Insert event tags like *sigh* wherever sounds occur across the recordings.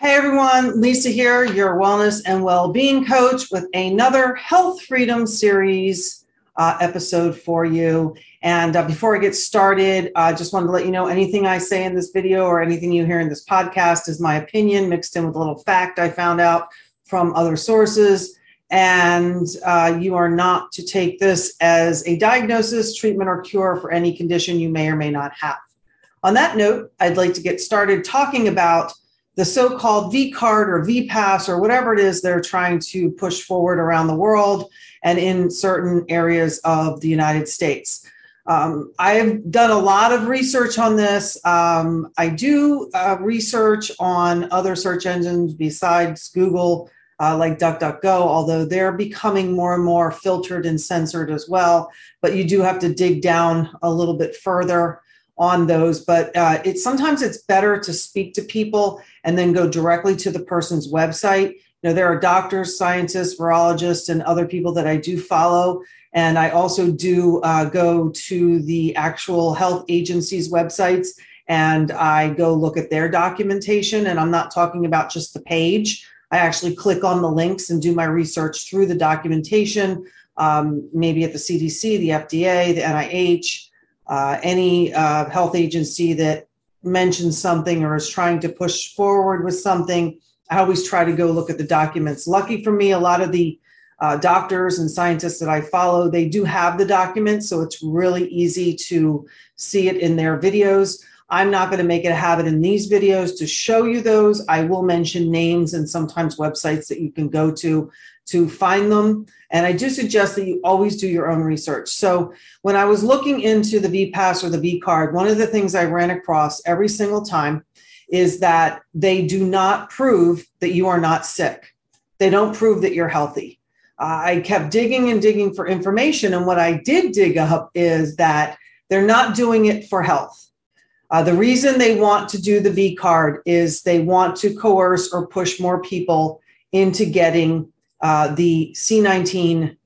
Hey everyone, Lisa here, your wellness and well-being coach with another Health Freedom Series uh, episode for you. And uh, before I get started, I uh, just wanted to let you know anything I say in this video or anything you hear in this podcast is my opinion mixed in with a little fact I found out from other sources. And uh, you are not to take this as a diagnosis, treatment, or cure for any condition you may or may not have. On that note, I'd like to get started talking about the so-called V card or V pass or whatever it is they're trying to push forward around the world and in certain areas of the United States. Um, I've done a lot of research on this. Um, I do uh, research on other search engines besides Google, uh, like DuckDuckGo, although they're becoming more and more filtered and censored as well. But you do have to dig down a little bit further on those but uh, it's sometimes it's better to speak to people and then go directly to the person's website. You know there are doctors scientists virologists and other people that i do follow and i also do uh, go to the actual health agencies websites and i go look at their documentation and i'm not talking about just the page. I actually click on the links and do my research through the documentation um, maybe at the cdc the fda the nih uh, any uh, health agency that mentions something or is trying to push forward with something, I always try to go look at the documents. Lucky for me, a lot of the uh, doctors and scientists that I follow, they do have the documents, so it's really easy to see it in their videos. I'm not going to make it a habit in these videos to show you those. I will mention names and sometimes websites that you can go to to find them. And I do suggest that you always do your own research. So when I was looking into the VPass or the V card, one of the things I ran across every single time is that they do not prove that you are not sick. They don't prove that you're healthy. Uh, I kept digging and digging for information. And what I did dig up is that they're not doing it for health. Uh, the reason they want to do the V card is they want to coerce or push more people into getting uh, the C19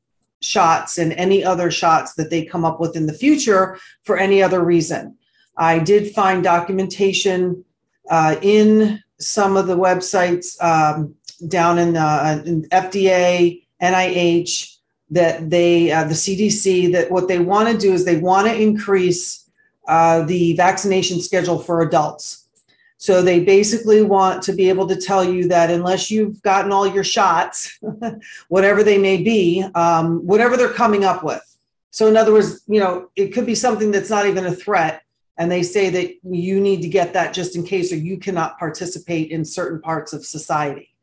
shots and any other shots that they come up with in the future for any other reason. I did find documentation uh, in some of the websites um, down in, uh, in, FDA, NIH, that they, uh, the CDC, that what they want to do is they want to increase uh, the vaccination schedule for adults. So they basically want to be able to tell you that unless you've gotten all your shots, *laughs* whatever they may be, um, whatever they're coming up with. So in other words, you know, it could be something that's not even a threat. And they say that you need to get that just in case, or you cannot participate in certain parts of society.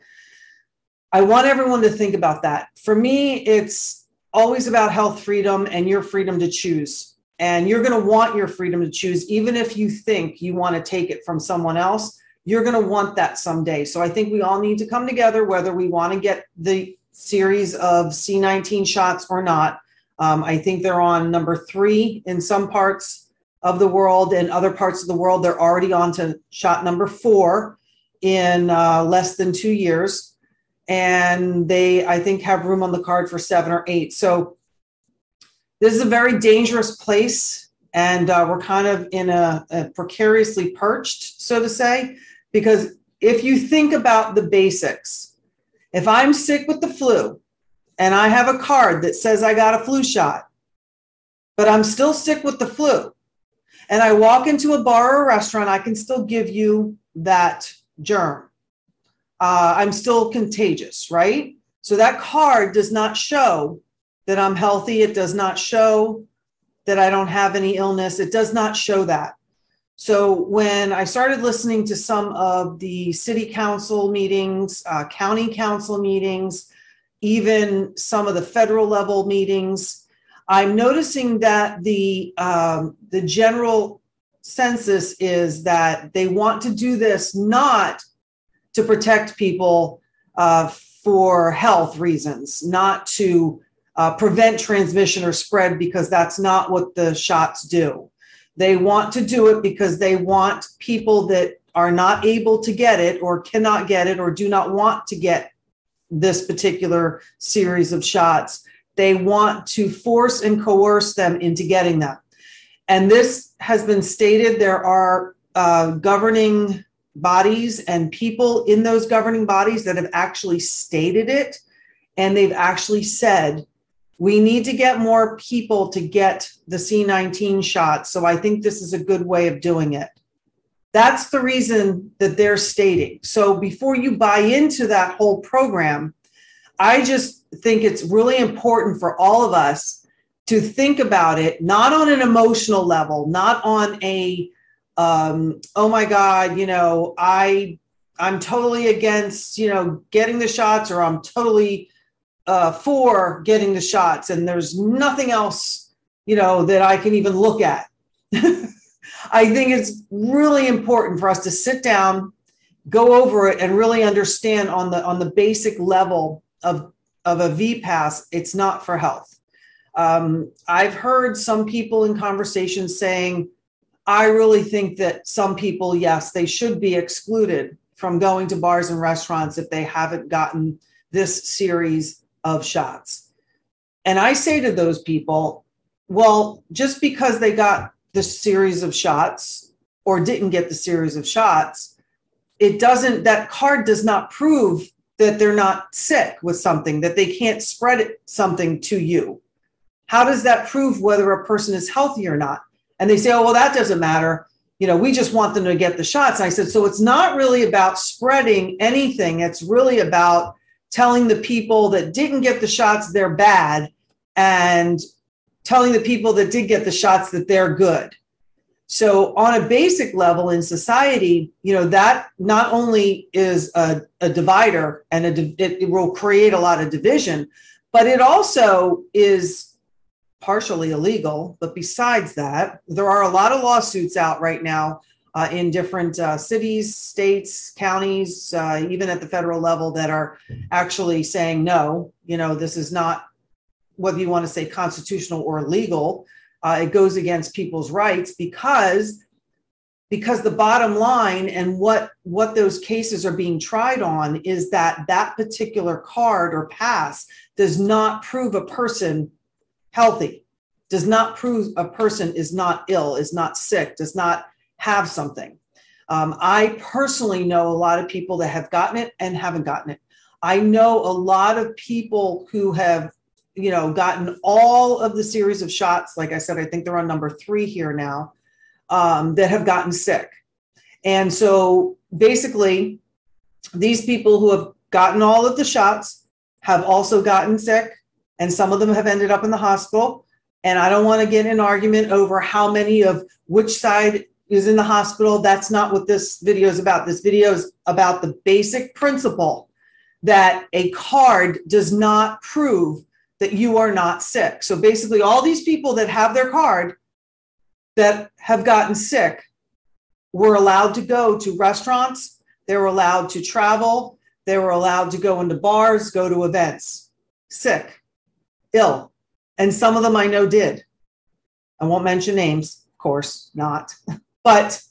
I want everyone to think about that. For me, it's always about health freedom and your freedom to choose and you're going to want your freedom to choose. Even if you think you want to take it from someone else you're going to want that someday. So i think we all need to come together whether we want to get the series of c19 shots or not. Um, i think they're on number three in some parts of the world. And other parts of the world they're already on to shot number four in uh, less than two years. And they i think have room on the card for seven or eight. So this is a very dangerous place, and uh, we're kind of in a, a precariously perched, so to say, because if you think about the basics, if I'm sick with the flu and I have a card that says I got a flu shot, but I'm still sick with the flu, and I walk into a bar or a restaurant, I can still give you that germ. Uh, I'm still contagious, right? So that card does not show that I'm healthy. It does not show that I don't have any illness. It does not show that. So when I started listening to some of the city council meetings, uh, county council meetings, even some of the federal level meetings, I'm noticing that the um, the general census is that they want to do this not to protect people uh, for health reasons, not to uh, prevent transmission or spread because that's not what the shots do. They want to do it because they want people that are not able to get it or cannot get it or do not want to get this particular series of shots. They want to force and coerce them into getting them. And this has been stated. There are uh, governing bodies and people in those governing bodies that have actually stated it. And they've actually said, we need to get more people to get the C19 shot. So I think this is a good way of doing it. That's the reason that they're stating. So before you buy into that whole program, I just think it's really important for all of us to think about it, not on an emotional level, not on a, um, oh my God, you know, I, I'm totally against, you know, getting the shots, or I'm totally uh, for getting the shots, and there's nothing else, you know, that I can even look at. *laughs* I think it's really important for us to sit down, go over it, and really understand on the on the basic level of of a V pass. It's not for health. Um, I've heard some people in conversations saying, "I really think that some people, yes, they should be excluded from going to bars and restaurants if they haven't gotten this series of shots. And I say to those people, well, just because they got the series of shots or didn't get the series of shots, it doesn't, that card does not prove that they're not sick with something, that they can't spread it, something to you. How does that prove whether a person is healthy or not? And they say, oh, well, that doesn't matter. You know, we just want them to get the shots. And I said, so it's not really about spreading anything. It's really about telling the people that didn't get the shots they're bad and telling the people that did get the shots that they're good. So, on a basic level in society, you know, that not only is a, a divider and a, it, it will create a lot of division, but it also is partially illegal. But besides that, there are a lot of lawsuits out right now uh, in different uh, cities, states, counties, uh, even at the federal level, that are actually saying no. You know, this is not whether you want to say constitutional or legal. Uh, it goes against people's rights because because the bottom line and what what those cases are being tried on is that that particular card or pass does not prove a person healthy does not prove a person is not ill is not sick does not have something. Um, I personally know a lot of people that have gotten it and haven't gotten it. I know a lot of people who have, you know, gotten all of the series of shots. Like I said, I think they're on number three here now, um, that have gotten sick. And so basically, these people who have gotten all of the shots have also gotten sick, and some of them have ended up in the hospital. And I don't want to get an argument over how many of which side is in the hospital. That's not what this video is about. This video is about the basic principle that a card does not prove that you are not sick. So basically, all these people that have their card that have gotten sick were allowed to go to restaurants, they were allowed to travel, they were allowed to go into bars, go to events, sick, ill. And some of them I know did. I won't mention names, of course, not. *laughs* But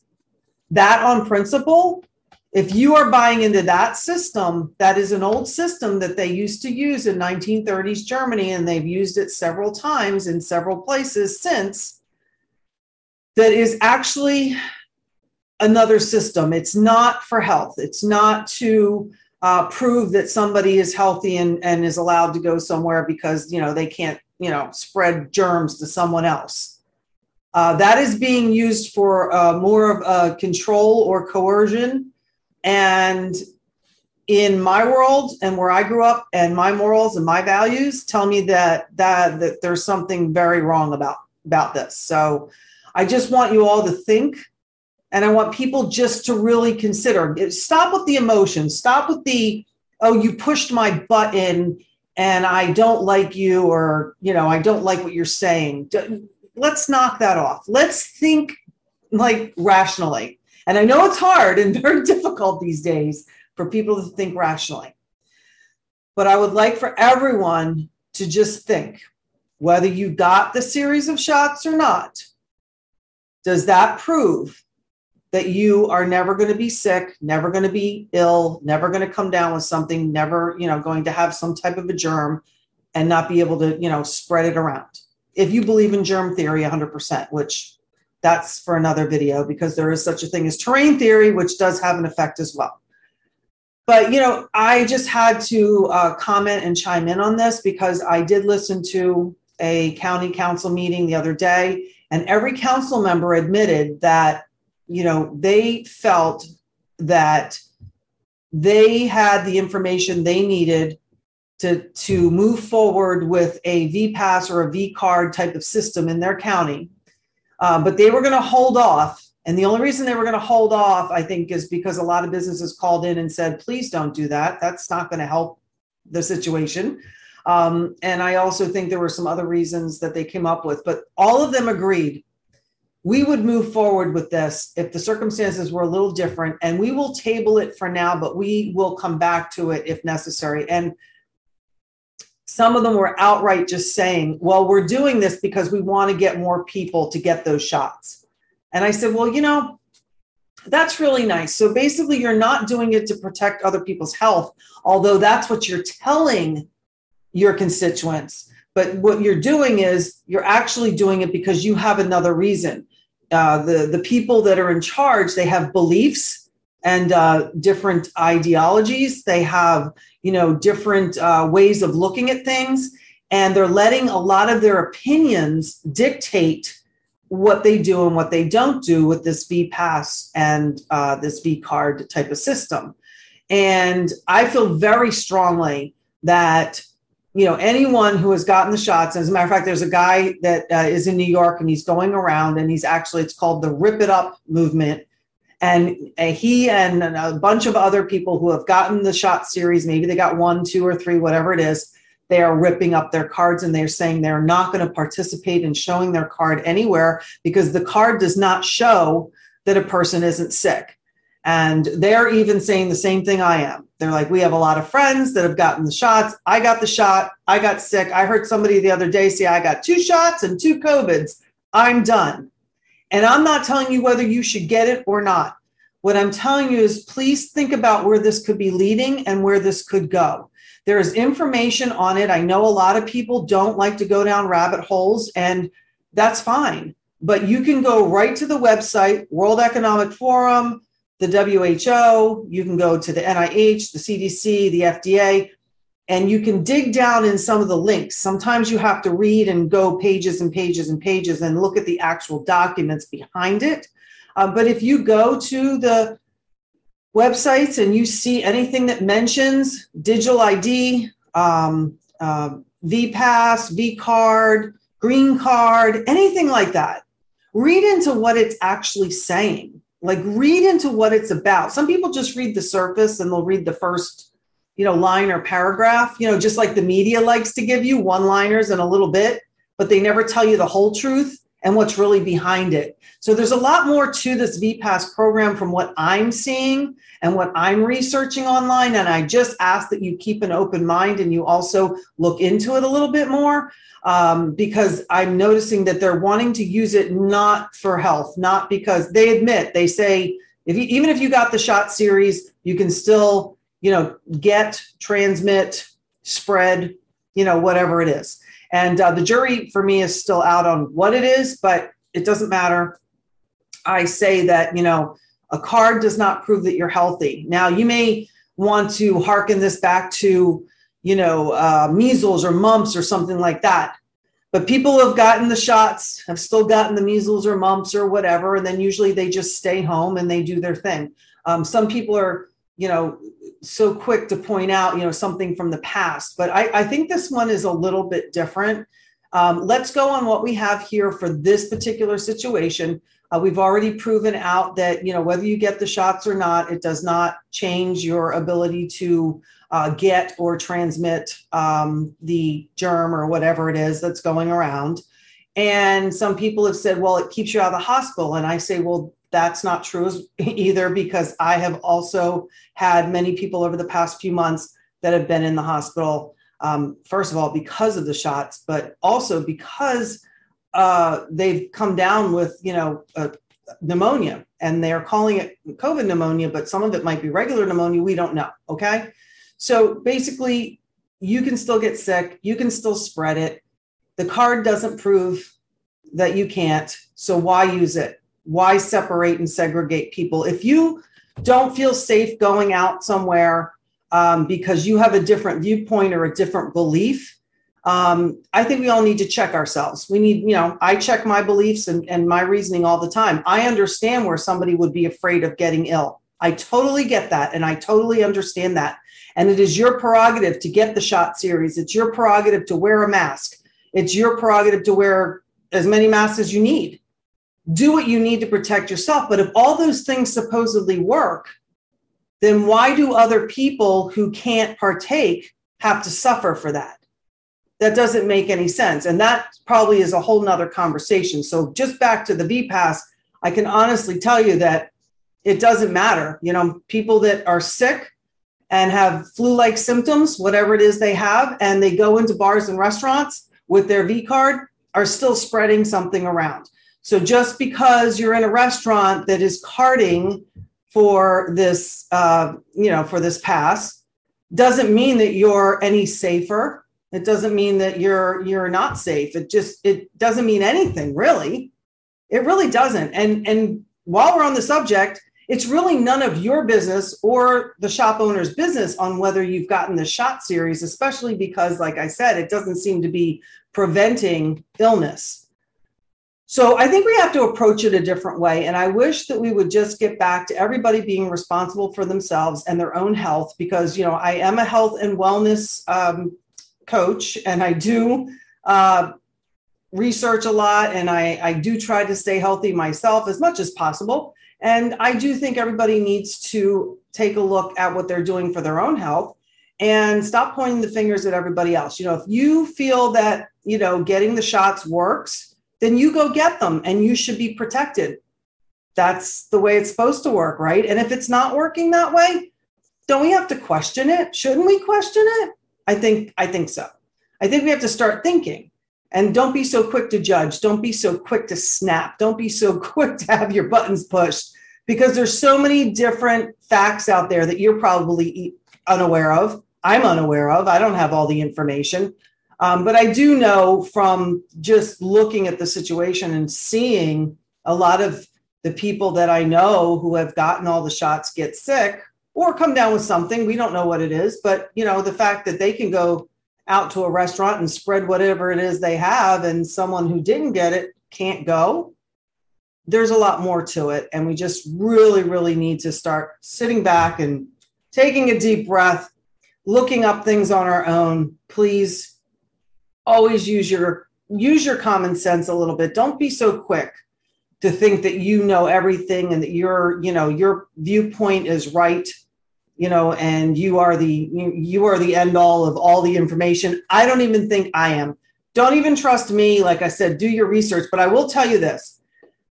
that on principle, if you are buying into that system, that is an old system that they used to use in 1930s Germany, and they've used it several times in several places since, that is actually another system. It's not for health, it's not to uh, prove that somebody is healthy and, and is allowed to go somewhere because you know they can't you know spread germs to someone else uh, that is being used for uh, more of a control or coercion. And in my world and where I grew up, and my morals and my values tell me that that that there's something very wrong about about this. So I just want you all to think, and I want people just to really consider. Stop with the emotions. Stop with the oh, you pushed my button and I don't like you, or you know, I don't like what you're saying let's knock that off. Let's think like rationally. And I know it's hard and *laughs* very difficult these days for people to think rationally. But I would like for everyone to just think whether you got the series of shots or not, does that prove that you are never going to be sick, never going to be ill, never going to come down with something, never, you know, going to have some type of a germ and not be able to, you know, spread it around? If you believe in germ theory 100%, which that's for another video because there is such a thing as terrain theory, which does have an effect as well. But, you know, I just had to uh, comment and chime in on this because I did listen to a county council meeting the other day, and every council member admitted that, you know, they felt that they had the information they needed to, to move forward with a VPass or a V card type of system in their county. Uh, but they were going to hold off. And the only reason they were going to hold off, I think, is because a lot of businesses called in and said, please don't do that. That's not going to help the situation. Um, and I also think there were some other reasons that they came up with, but all of them agreed we would move forward with this if the circumstances were a little different and we will table it for now but we will come back to it if necessary and some of them were outright just saying well we're doing this because we want to get more people to get those shots. And i said well you know that's really nice. So basically you're not doing it to protect other people's health although that's what you're telling your constituents. But what you're doing is you're actually doing it because you have another reason. Uh, the the people that are in charge they have beliefs and uh, different ideologies. They have you know different uh, ways of looking at things and they're letting a lot of their opinions dictate what they do and what they don't do with this v pass and uh, this v card type of system. And i feel very strongly that you know anyone who has gotten the shots as a matter of fact there's a guy that uh, is in new york and he's going around and he's actually it's called the rip it up movement and uh, he and a bunch of other people who have gotten the shot series maybe they got one two or three whatever it is they are ripping up their cards and they're saying they're not going to participate in showing their card anywhere because the card does not show that a person isn't sick and they're even saying the same thing I am. They're like, we have a lot of friends that have gotten the shots. I got the shot. I got sick. I heard somebody the other day say, I got two shots and two COVIDs. I'm done. And I'm not telling you whether you should get it or not. What I'm telling you is please think about where this could be leading and where this could go. There is information on it. I know a lot of people don't like to go down rabbit holes, and that's fine. But you can go right to the website, World Economic Forum, the WHO, you can go to the NIH, the CDC, the FDA, and you can dig down in some of the links. Sometimes you have to read and go pages and pages and pages and look at the actual documents behind it. Uh, but if you go to the websites and you see anything that mentions digital ID, um, uh, VPass, VCard, Green Card, anything like that, read into what it's actually saying like read into what it's about some people just read the surface and they'll read the first you know line or paragraph you know just like the media likes to give you one liners and a little bit but they never tell you the whole truth and what's really behind it. So there's a lot more to this vpass program from what i'm seeing and what i'm researching online and i just ask that you keep an open mind and you also look into it a little bit more um, because I'm noticing that they're wanting to use it not for health, not because they admit they say if you, even if you got the shot series, you can still you know get, transmit, spread, you know whatever it is. And uh, the jury for me is still out on what it is, but it doesn't matter. I say that you know a card does not prove that you're healthy. Now you may want to hearken this back to you know, uh, measles or mumps or something like that. But people who have gotten the shots have still gotten the measles or mumps or whatever, and then usually they just stay home and they do their thing. Um, some people are, you know, so quick to point out, you know, something from the past, but I, I think this one is a little bit different. Um, let's go on what we have here for this particular situation. Uh, we've already proven out that, you know, whether you get the shots or not, it does not change your ability to uh, get or transmit um, the germ or whatever it is that's going around. And some people have said, well, it keeps you out of the hospital. And I say, well, that's not true *laughs* either because I have also had many people over the past few months that have been in the hospital. Um, first of all, because of the shots, but also because uh, they've come down with, you know, pneumonia and they're calling it COVID pneumonia, but some of it might be regular pneumonia. We don't know. Okay. So basically, you can still get sick, you can still spread it. The card doesn't prove that you can't. So why use it? Why separate and segregate people? If you don't feel safe going out somewhere um, because you have a different viewpoint or a different belief, um, I think we all need to check ourselves. We need, you know, I check my beliefs and, and my reasoning all the time. I understand where somebody would be afraid of getting ill. I totally get that. And I totally understand that. And it is your prerogative to get the shot series. It's your prerogative to wear a mask. It's your prerogative to wear as many masks as you need. Do what you need to protect yourself. But if all those things supposedly work, then why do other people who can't partake have to suffer for that? that doesn't make any sense. And that probably is a whole nother conversation. So just back to the V pass, I can honestly tell you that it doesn't matter. You know, people that are sick and have flu-like symptoms, whatever it is they have, and they go into bars and restaurants with their V card are still spreading something around. So just because you're in a restaurant that is carding for this, uh, you know, for this pass, doesn't mean that you're any safer it doesn't mean that you're you're not safe. It just it doesn't mean anything really. It really doesn't. And and while we're on the subject, it's really none of your business or the shop owner's business on whether you've gotten the shot series, especially because, like I said, it doesn't seem to be preventing illness. So I think we have to approach it a different way. And I wish that we would just get back to everybody being responsible for themselves and their own health because, you know, I am a health and wellness um, coach and I do uh, research a lot and I, I do try to stay healthy myself as much as possible. And I do think everybody needs to take a look at what they're doing for their own health and stop pointing the fingers at everybody else. You know, if you feel that, you know, getting the shots works, then you go get them and you should be protected. That's the way it's supposed to work, right? And if it's not working that way, don't we have to question it? Shouldn't we question it? I think I think so. I think we have to start thinking and don't be so quick to judge. Don't be so quick to snap. Don't be so *laughs* quick to have your buttons pushed because there's so many different facts out there that you're probably unaware of. I'm unaware of. I don't have all the information. Um, but I do know from just looking at the situation and seeing a lot of the people that I know who have gotten all the shots get sick or come down with something. We don't know what it is, but you know, the fact that they can go out to a restaurant and spread whatever it is they have and someone who didn't get it can't go. There's a lot more to it. And we just really, really need to start sitting back and taking a deep breath, looking up things on our own. Please always use your use your common sense a little bit. Don't be so quick to think that you know everything and that your, you know, your viewpoint is right you know, and you are the you are the end all of all the information. I don't even think I am. Don't even trust me. Like I said, do your research. But I will tell you this: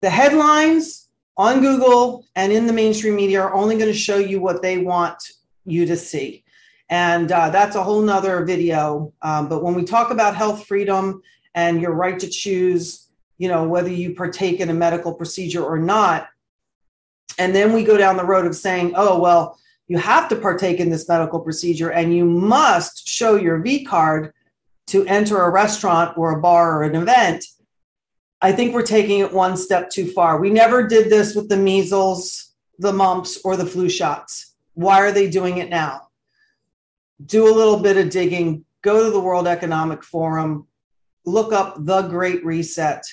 the headlines on Google and in the mainstream media are only going to show you what they want you to see. And uh, that's a whole nother video. Um, but when we talk about health freedom and your right to choose, you know, whether you partake in a medical procedure or not, and then we go down the road of saying, oh, well, you have to partake in this medical procedure and you must show your V card to enter a restaurant or a bar or an event, I think we're taking it one step too far. We never did this with the measles, the mumps, or the flu shots. Why are they doing it now? Do a little bit of digging, go to the World Economic Forum, look up the Great Reset,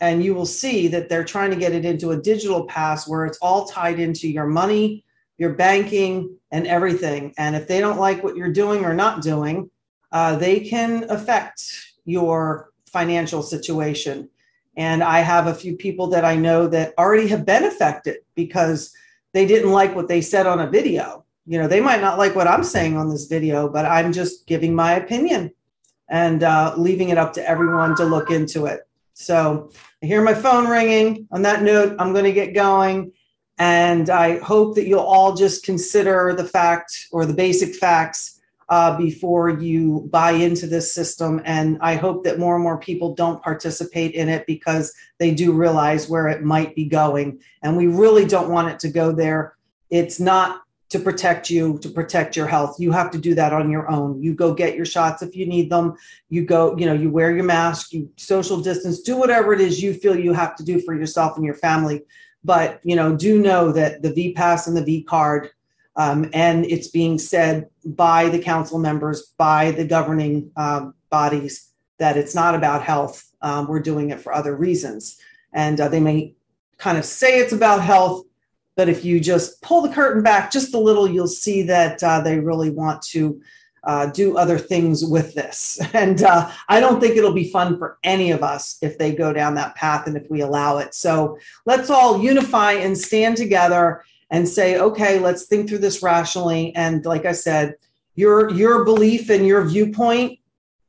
and you will see that they're trying to get it into a digital pass where it's all tied into your money your banking, and everything. And if they don't like what you're doing or not doing, uh, they can affect your financial situation. And I have a few people that I know that already have been affected because they didn't like what they said on a video. You know, they might not like what I'm saying on this video, but I'm just giving my opinion and uh, leaving it up to everyone to look into it. So I hear my phone ringing. On that note, I'm going to get going. And I hope that you'll all just consider the fact or the basic facts uh, before you buy into this system. And I hope that more and more people don't participate in it because they do realize where it might be going. And we really don't want it to go there. It's not to protect you, to protect your health. You have to do that on your own. You go get your shots if you need them. You go, you know, you wear your mask, you social distance, do whatever it is you feel you have to do for yourself and your family. But, you know, do know that the V Pass and the V card, um, and it's being said by the council members, by the governing um, bodies, that it's not about health. Um, we're doing it for other reasons. And uh, they may kind of say it's about health, but if you just pull the curtain back just a little, you'll see that uh, they really want to uh, do other things with this. *laughs* And uh, I don't think it'll be fun for any of us if they go down that path and if we allow it. So let's all unify and stand together and say, okay, let's think through this rationally. And like I said, your your belief and your viewpoint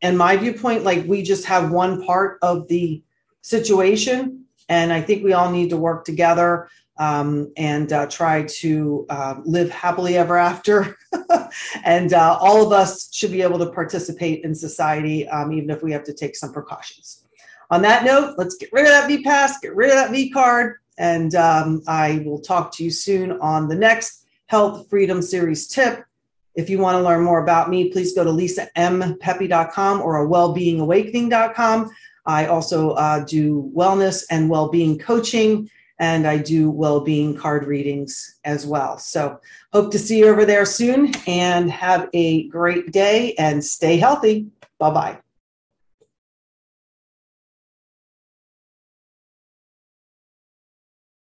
and my viewpoint, like we just have one part of the situation. And I think we all need to work together um, and uh, try to uh, live happily ever after. *laughs* and uh, all of us should be able to participate in society, um, even if we have to take some precautions. On that note, let's get rid of that V Pass, get rid of that V card, and um, I will talk to you soon on the next Health Freedom Series tip. If you want to learn more about me, please go to lisampepe.com or a wellbeingawakening.com. I also uh, do wellness and well-being coaching and I do well-being card readings as well. So hope to see you over there soon and have a great day and stay healthy. Bye-bye.